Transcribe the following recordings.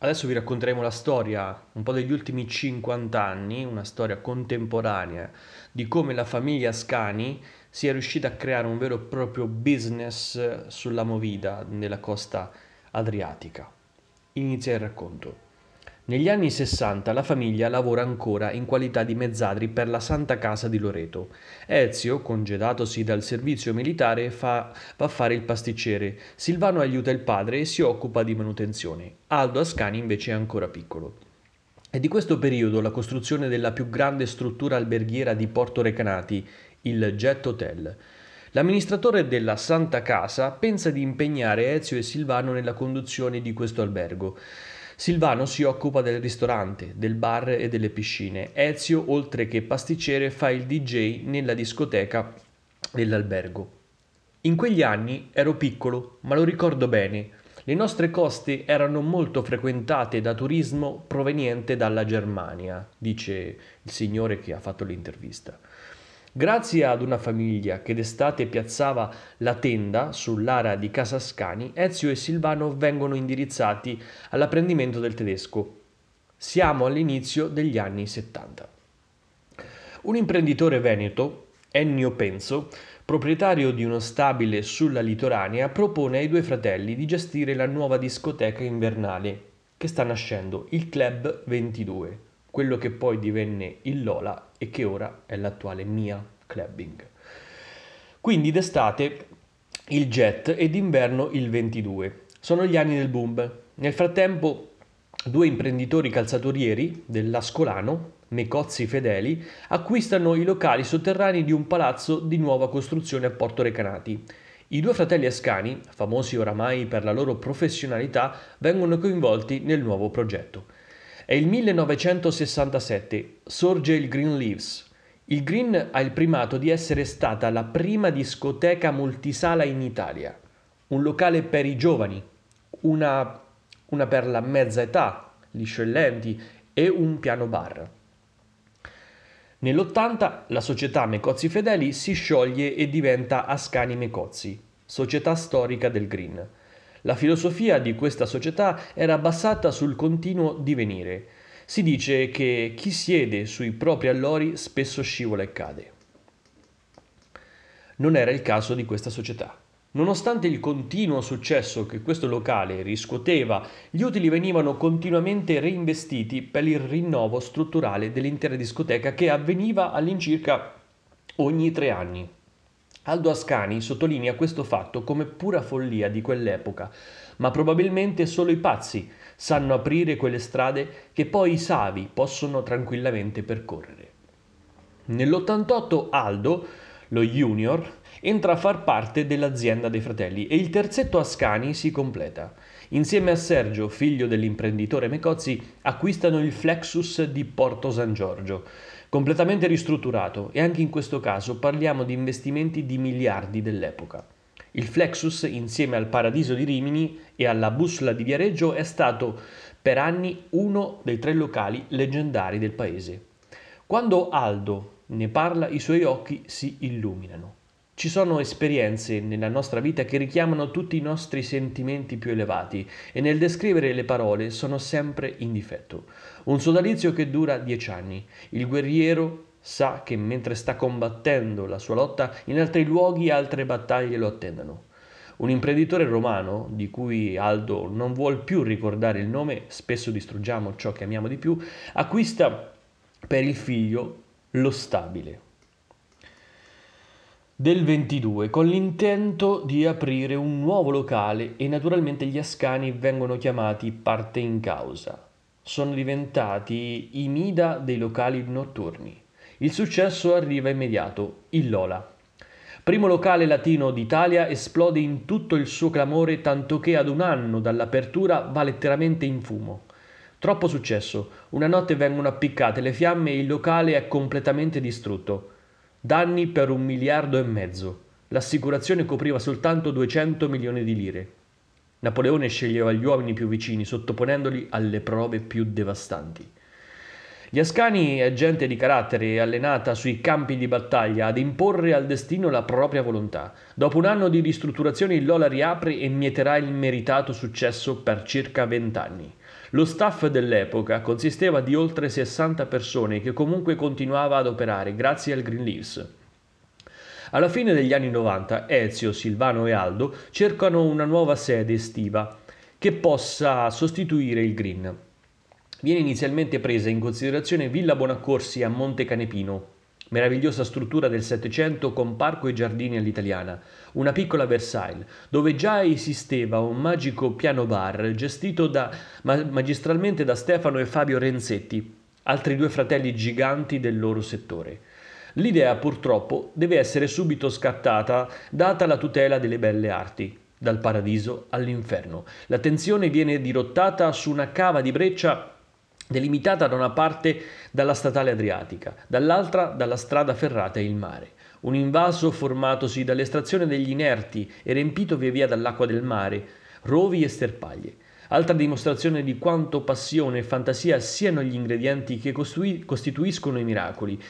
Adesso vi racconteremo la storia un po' degli ultimi 50 anni, una storia contemporanea di come la famiglia Ascani sia riuscita a creare un vero e proprio business sulla movida nella costa adriatica. Inizia il racconto. Negli anni 60 la famiglia lavora ancora in qualità di mezzadri per la Santa Casa di Loreto. Ezio, congedatosi dal servizio militare, fa, va a fare il pasticcere. Silvano aiuta il padre e si occupa di manutenzione. Aldo Ascani invece è ancora piccolo. È di questo periodo la costruzione della più grande struttura alberghiera di Porto Recanati, il Jet Hotel. L'amministratore della Santa Casa pensa di impegnare Ezio e Silvano nella conduzione di questo albergo. Silvano si occupa del ristorante, del bar e delle piscine. Ezio, oltre che pasticcere, fa il DJ nella discoteca dell'albergo. In quegli anni ero piccolo, ma lo ricordo bene. Le nostre coste erano molto frequentate da turismo proveniente dalla Germania, dice il signore che ha fatto l'intervista. Grazie ad una famiglia che d'estate piazzava la tenda sull'area di Casascani, Ezio e Silvano vengono indirizzati all'apprendimento del tedesco. Siamo all'inizio degli anni 70. Un imprenditore veneto, Ennio Penso, proprietario di uno stabile sulla litoranea, propone ai due fratelli di gestire la nuova discoteca invernale che sta nascendo, il Club 22 quello che poi divenne il Lola e che ora è l'attuale Mia Clubbing. Quindi d'estate il Jet e d'inverno il 22. Sono gli anni del boom. Nel frattempo due imprenditori calzatorieri dell'Ascolano, Mecozzi Fedeli, acquistano i locali sotterranei di un palazzo di nuova costruzione a Porto Recanati. I due fratelli Ascani, famosi oramai per la loro professionalità, vengono coinvolti nel nuovo progetto. È il 1967, sorge il Green Leaves. Il Green ha il primato di essere stata la prima discoteca multisala in Italia, un locale per i giovani, una, una per la mezza età, gli scellenti e un piano bar. Nell'80 la società Mecozzi Fedeli si scioglie e diventa Ascani Mecozzi, società storica del Green. La filosofia di questa società era basata sul continuo divenire. Si dice che chi siede sui propri allori spesso scivola e cade. Non era il caso di questa società. Nonostante il continuo successo che questo locale riscuoteva, gli utili venivano continuamente reinvestiti per il rinnovo strutturale dell'intera discoteca che avveniva all'incirca ogni tre anni. Aldo Ascani sottolinea questo fatto come pura follia di quell'epoca, ma probabilmente solo i pazzi sanno aprire quelle strade che poi i savi possono tranquillamente percorrere. Nell'88 Aldo, lo junior, entra a far parte dell'azienda dei fratelli e il terzetto Ascani si completa. Insieme a Sergio, figlio dell'imprenditore Mecozzi, acquistano il Flexus di Porto San Giorgio, completamente ristrutturato e anche in questo caso parliamo di investimenti di miliardi dell'epoca. Il Flexus, insieme al Paradiso di Rimini e alla Bussola di Viareggio, è stato per anni uno dei tre locali leggendari del paese. Quando Aldo ne parla, i suoi occhi si illuminano. Ci sono esperienze nella nostra vita che richiamano tutti i nostri sentimenti più elevati e nel descrivere le parole sono sempre in difetto. Un sodalizio che dura dieci anni. Il guerriero sa che mentre sta combattendo la sua lotta in altri luoghi altre battaglie lo attendono. Un imprenditore romano, di cui Aldo non vuol più ricordare il nome, spesso distruggiamo ciò che amiamo di più, acquista per il figlio lo stabile del 22 con l'intento di aprire un nuovo locale e naturalmente gli ascani vengono chiamati parte in causa. Sono diventati i Mida dei locali notturni. Il successo arriva immediato, il Lola. Primo locale latino d'Italia esplode in tutto il suo clamore tanto che ad un anno dall'apertura va letteralmente in fumo. Troppo successo, una notte vengono appiccate le fiamme e il locale è completamente distrutto. Danni per un miliardo e mezzo. L'assicurazione copriva soltanto 200 milioni di lire. Napoleone sceglieva gli uomini più vicini, sottoponendoli alle prove più devastanti. Gli Ascani è gente di carattere allenata sui campi di battaglia ad imporre al destino la propria volontà. Dopo un anno di ristrutturazione il Lola riapre e mieterà il meritato successo per circa vent'anni. Lo staff dell'epoca consisteva di oltre 60 persone che comunque continuava ad operare grazie al Green Leaves. Alla fine degli anni 90 Ezio, Silvano e Aldo cercano una nuova sede estiva che possa sostituire il Green. Viene inizialmente presa in considerazione Villa Bonaccorsi a Monte Canepino, meravigliosa struttura del Settecento con parco e giardini all'italiana, una piccola Versailles, dove già esisteva un magico piano bar gestito da, magistralmente da Stefano e Fabio Renzetti, altri due fratelli giganti del loro settore. L'idea purtroppo deve essere subito scattata data la tutela delle belle arti, dal paradiso all'inferno. L'attenzione viene dirottata su una cava di breccia delimitata da una parte dalla statale adriatica, dall'altra dalla strada ferrata e il mare. Un invaso formatosi dall'estrazione degli inerti e riempito via via dall'acqua del mare, rovi e sterpaglie. Altra dimostrazione di quanto passione e fantasia siano gli ingredienti che costituiscono i miracoli.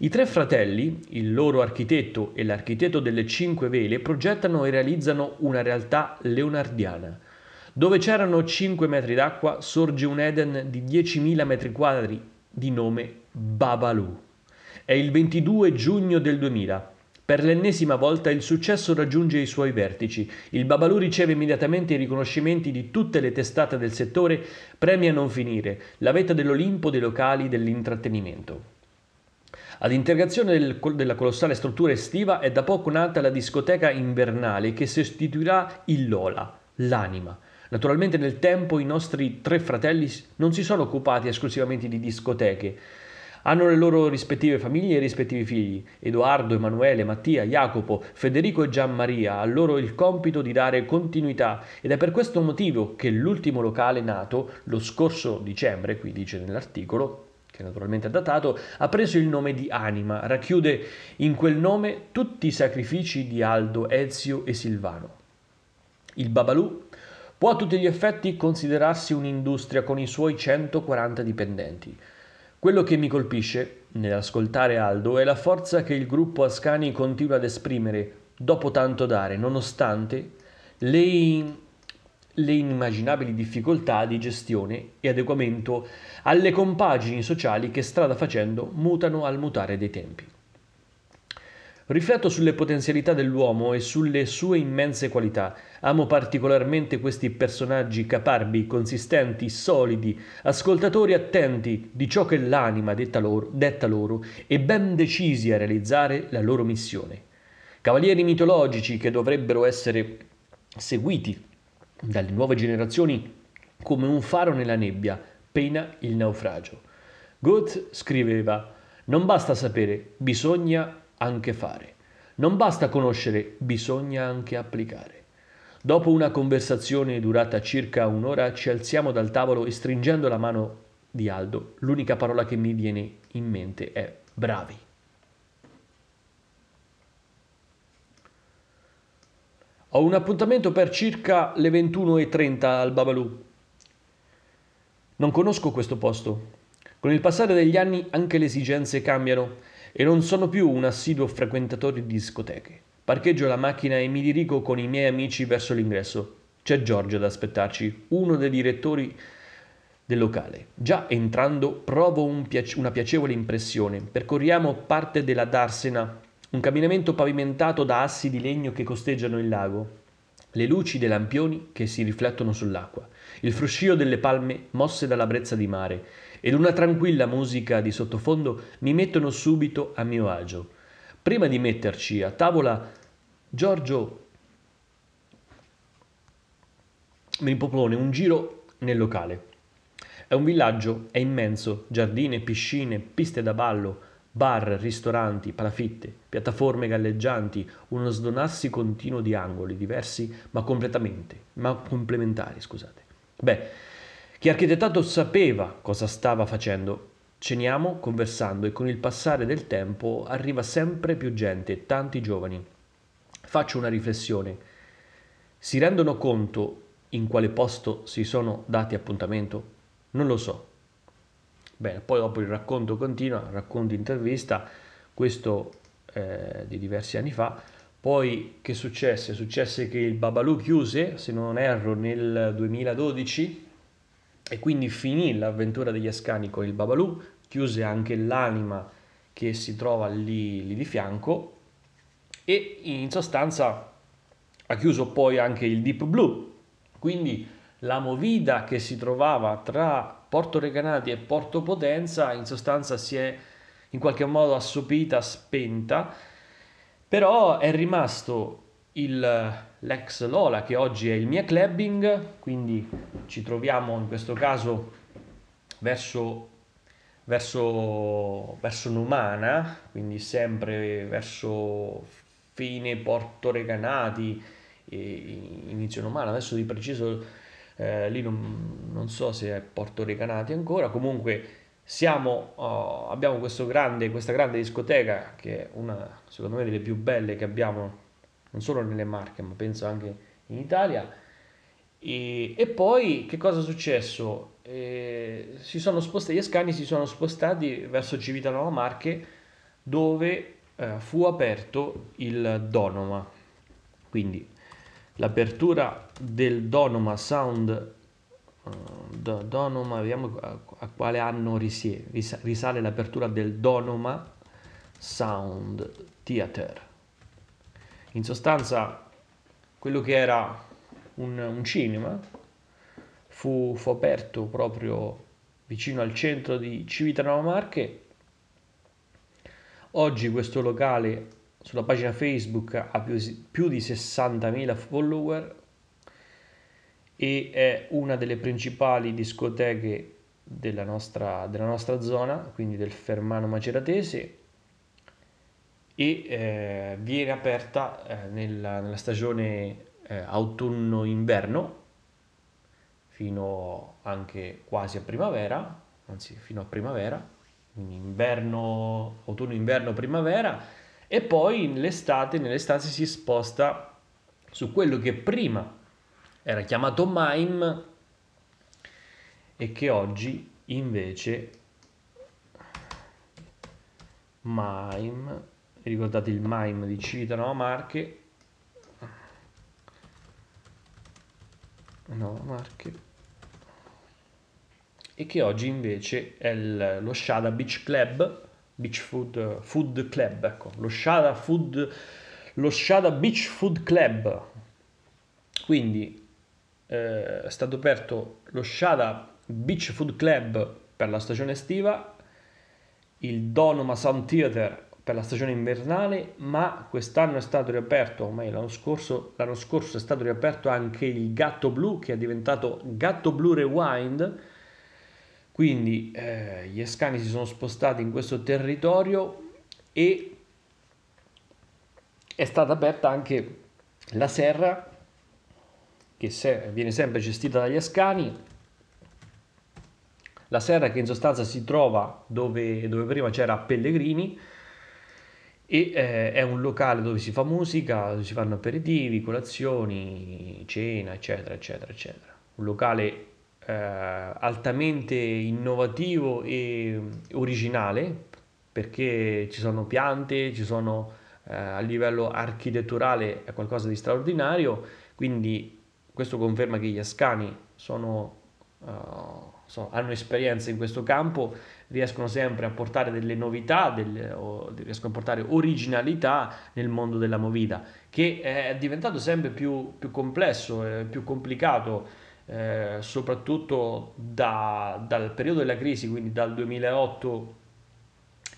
I tre fratelli, il loro architetto e l'architetto delle cinque vele, progettano e realizzano una realtà leonardiana. Dove c'erano 5 metri d'acqua sorge un Eden di 10.000 metri quadri di nome Babalu. È il 22 giugno del 2000. Per l'ennesima volta il successo raggiunge i suoi vertici. Il Babalu riceve immediatamente i riconoscimenti di tutte le testate del settore, premi a non finire, la vetta dell'Olimpo dei locali dell'intrattenimento. Ad integrazione del, della colossale struttura estiva è da poco nata la discoteca invernale che sostituirà il Lola, l'anima. Naturalmente nel tempo i nostri tre fratelli non si sono occupati esclusivamente di discoteche, hanno le loro rispettive famiglie e i rispettivi figli. Edoardo, Emanuele, Mattia, Jacopo, Federico e Gianmaria, a loro il compito di dare continuità ed è per questo motivo che l'ultimo locale nato lo scorso dicembre, qui dice nell'articolo, che naturalmente è datato, ha preso il nome di Anima, racchiude in quel nome tutti i sacrifici di Aldo, Ezio e Silvano. Il Babalù può a tutti gli effetti considerarsi un'industria con i suoi 140 dipendenti. Quello che mi colpisce nell'ascoltare Aldo è la forza che il gruppo Ascani continua ad esprimere dopo tanto dare, nonostante le le inimmaginabili difficoltà di gestione e adeguamento alle compagini sociali che strada facendo mutano al mutare dei tempi. Rifletto sulle potenzialità dell'uomo e sulle sue immense qualità. Amo particolarmente questi personaggi caparbi, consistenti, solidi, ascoltatori attenti di ciò che l'anima detta loro, detta loro e ben decisi a realizzare la loro missione. Cavalieri mitologici che dovrebbero essere seguiti dalle nuove generazioni come un faro nella nebbia, pena il naufragio. Goethe scriveva: Non basta sapere, bisogna anche fare. Non basta conoscere, bisogna anche applicare. Dopo una conversazione durata circa un'ora ci alziamo dal tavolo e stringendo la mano di Aldo, l'unica parola che mi viene in mente è bravi. Ho un appuntamento per circa le 21.30 al Babalù. Non conosco questo posto. Con il passare degli anni anche le esigenze cambiano e non sono più un assiduo frequentatore di discoteche. Parcheggio la macchina e mi dirigo con i miei amici verso l'ingresso. C'è Giorgio ad aspettarci, uno dei direttori del locale. Già entrando provo un piace- una piacevole impressione. Percorriamo parte della Darsena un camminamento pavimentato da assi di legno che costeggiano il lago, le luci dei lampioni che si riflettono sull'acqua, il fruscio delle palme mosse dalla brezza di mare ed una tranquilla musica di sottofondo mi mettono subito a mio agio. Prima di metterci a tavola, Giorgio mi propone un giro nel locale. È un villaggio, è immenso, giardini, piscine, piste da ballo, bar, ristoranti, palafitte, piattaforme galleggianti, uno sdonarsi continuo di angoli diversi ma completamente, ma complementari, scusate. Beh, chi architettato sapeva cosa stava facendo. Ceniamo conversando e con il passare del tempo arriva sempre più gente, tanti giovani. Faccio una riflessione. Si rendono conto in quale posto si sono dati appuntamento? Non lo so, Bene, poi dopo il racconto continua, racconto intervista, questo eh, di diversi anni fa. Poi che successe? Successe che il Babalu chiuse, se non erro, nel 2012 e quindi finì l'avventura degli Ascani con il Babalù, chiuse anche l'anima che si trova lì, lì di fianco e in sostanza ha chiuso poi anche il Deep Blue. Quindi la movida che si trovava tra Porto Recanati e Porto Potenza in sostanza si è in qualche modo assopita, spenta, però è rimasto il, l'ex Lola che oggi è il mia clubbing, quindi ci troviamo in questo caso verso, verso, verso Numana, quindi sempre verso fine Porto Recanati, inizio Numana, adesso di preciso eh, lì non, non, so se è Porto Recanati ancora, comunque siamo, oh, abbiamo grande, questa grande discoteca che è una, secondo me, delle più belle che abbiamo non solo nelle Marche, ma penso anche in Italia. E, e poi che cosa è successo? Eh, si sono spostati, gli Ascani si sono spostati verso Civitanova Marche dove eh, fu aperto il Donoma. Quindi l'apertura del Donoma Sound uh, Donoma, vediamo a, quale anno risale l'apertura del Donoma Sound Theater. In sostanza, quello che era un, un cinema fu, fu, aperto proprio vicino al centro di Civitanova Marche. Oggi questo locale sulla pagina Facebook ha più, più di 60.000 follower e è una delle principali discoteche della nostra, della nostra zona, quindi del Fermano Maceratese e eh, viene aperta eh, nella, nella, stagione eh, autunno-inverno fino anche quasi a primavera, anzi fino a primavera, quindi inverno, autunno-inverno, primavera e poi l'estate, nell'estate si sposta su quello che prima era chiamato Mime e che oggi invece Mime, ricordate il Mime di Civitanova Marche, no, Marche, e che oggi invece è il, lo Shada Beach Club, Beach Food, Food Club, ecco, lo Shada Food, lo Shada Beach Food Club. Quindi eh, è stato aperto lo Shada Beach Food Club per la stagione estiva, il Donoma Sound Theater per la stagione invernale, ma quest'anno è stato riaperto, o meglio l'anno scorso, l'anno scorso è stato riaperto anche il Gatto Blu che è diventato Gatto Blu Rewind, quindi eh, gli escani si sono spostati in questo territorio e è stata aperta anche la serra che se, viene sempre gestita dagli Ascani, la serra che in sostanza si trova dove, dove prima c'era Pellegrini e eh, è un locale dove si fa musica, dove si fanno aperitivi, colazioni, cena, eccetera, eccetera, eccetera. Un locale eh, altamente innovativo e originale perché ci sono piante, ci sono eh, a livello architetturale è qualcosa di straordinario, quindi questo conferma che gli ascani sono, uh, so, hanno esperienza in questo campo, riescono sempre a portare delle novità, delle, o, riescono a portare originalità nel mondo della movida, che è diventato sempre più, più complesso, eh, più complicato, eh, soprattutto da, dal periodo della crisi, quindi dal 2008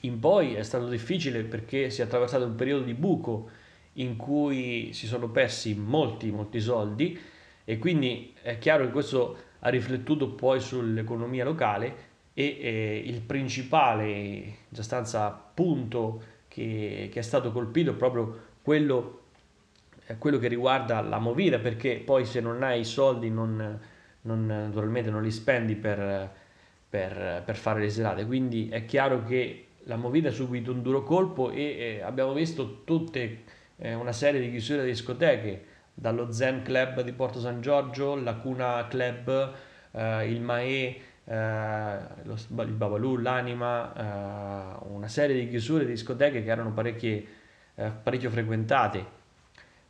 in poi è stato difficile perché si è attraversato un periodo di buco in cui si sono persi molti, molti soldi e quindi è chiaro che questo ha riflettuto poi sull'economia locale e eh, il principale punto che, che, è stato colpito è proprio quello, è quello che riguarda la movida perché poi se non hai i soldi non, non, naturalmente non li spendi per, per, per, fare le serate. Quindi è chiaro che la movida ha subito un duro colpo e eh, abbiamo visto tutte eh, una serie di chiusure di discoteche dallo Zen Club di Porto San Giorgio, Lacuna Club, eh, il Mae, eh, lo, il Babalù, l'Anima, eh, una serie di chiusure di discoteche che erano eh, parecchio frequentate.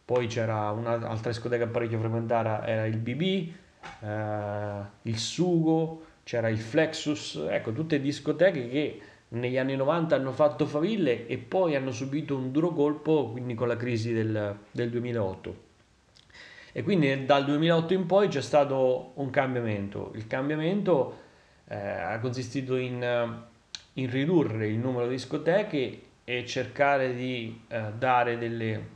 Poi c'era un'altra discoteca parecchio frequentata, era il BB, eh, il Sugo, c'era il Flexus, ecco, tutte discoteche che negli anni 90 hanno fatto faville e poi hanno subito un duro colpo, quindi con la crisi del, del 2008. E quindi dal 2008 in poi c'è stato un cambiamento. Il cambiamento eh, ha consistito in, in, ridurre il numero di discoteche e cercare di eh, dare delle,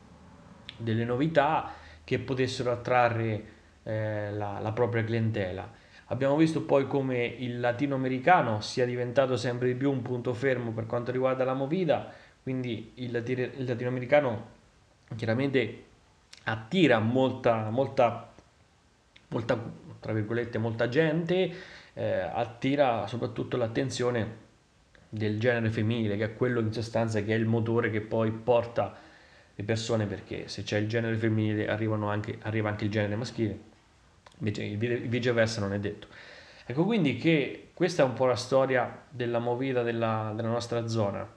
delle, novità che potessero attrarre eh, la, la propria clientela. Abbiamo visto poi come il latinoamericano sia diventato sempre di più un punto fermo per quanto riguarda la movida, quindi il, il latinoamericano chiaramente attira molta, molta, molta, molta gente, eh, attira soprattutto l'attenzione del genere femminile, che è quello in sostanza che è il motore che poi porta le persone, perché se c'è il genere femminile anche, arriva anche il genere maschile invece viceversa non è detto. Ecco quindi che questa è un po' la storia della movida della, della nostra zona.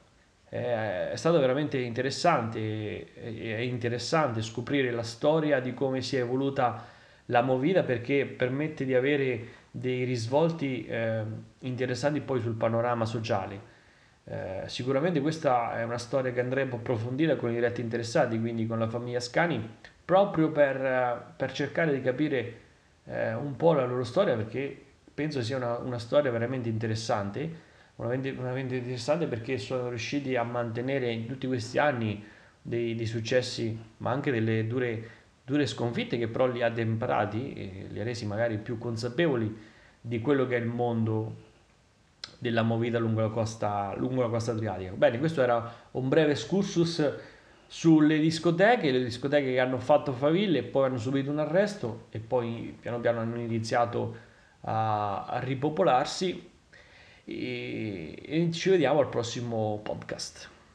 È, è stato veramente interessante, è interessante scoprire la storia di come si è evoluta la movida perché permette di avere dei risvolti eh, interessanti poi sul panorama sociale. Eh, sicuramente questa è una storia che andrebbe approfondita con i diretti interessati, quindi con la famiglia Scani, proprio per, per cercare di capire eh, un po' la loro storia perché penso sia una, una storia veramente interessante, veramente interessante perché sono riusciti a mantenere in tutti questi anni dei, dei successi, ma anche delle dure, dure sconfitte che però li ha temperati e li ha resi magari più consapevoli di quello che è il mondo della movida lungo la costa, lungo la costa adriatica. Bene, questo era un breve excursus sulle discoteche, le discoteche che hanno fatto faville e poi hanno subito un arresto e poi piano piano hanno iniziato a, a ripopolarsi e, e ci vediamo al prossimo podcast.